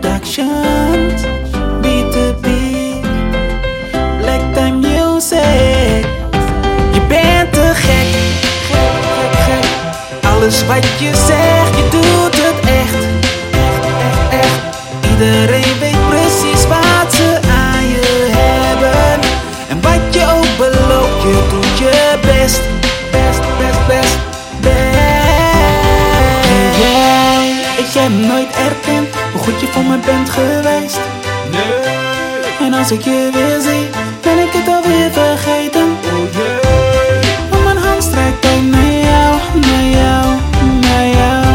Productions, B2B, Black Time Music. Je bent te gek, gek, gek, gek. Alles wat je zegt, je doet het echt, echt, echt, echt. Iedereen weet precies wat ze aan je hebben. En wat je ook belooft, je doet je best, best, best, best. Jij, ik heb nooit erkend goed je voor me bent geweest. Nee, En als ik je weer zie, ben ik het alweer vergeten. oh yeah. Want mijn hand strijkt ook naar jou, naar jou, naar jou.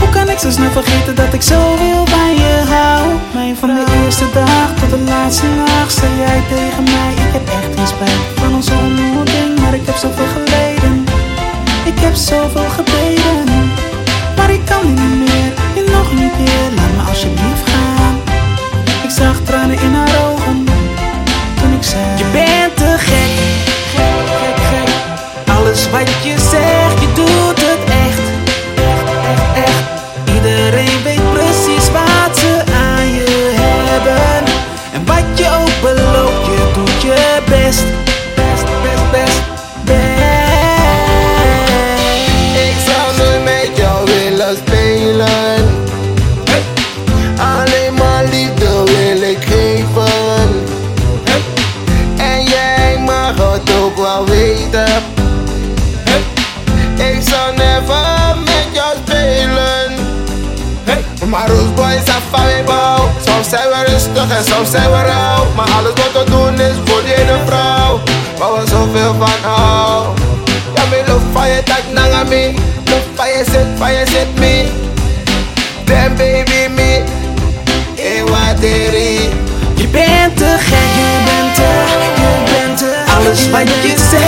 Hoe kan ik zo snel vergeten dat ik zoveel van je hou? Mijn van de eerste dag tot de laatste nacht zei jij tegen mij: Ik heb echt geen spijt van onze ontmoeting, maar ik heb zoveel geleden. Ik heb zoveel gebeden, maar ik kan niet Alles wat je zegt, Roosboy is af van mijn bouw. Soms zijn we rustig en soms zijn we rauw. Maar alles wat we doen is voor die ene vrouw. Waar we zoveel van houden. Ja, me look van je tak nanga me. Look van je zit, van zit me. Damn baby me. Wat is. Je bent te gek, je bent te, je bent te Alles wat je zegt,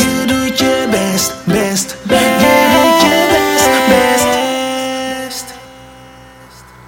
je doet je best, best, best.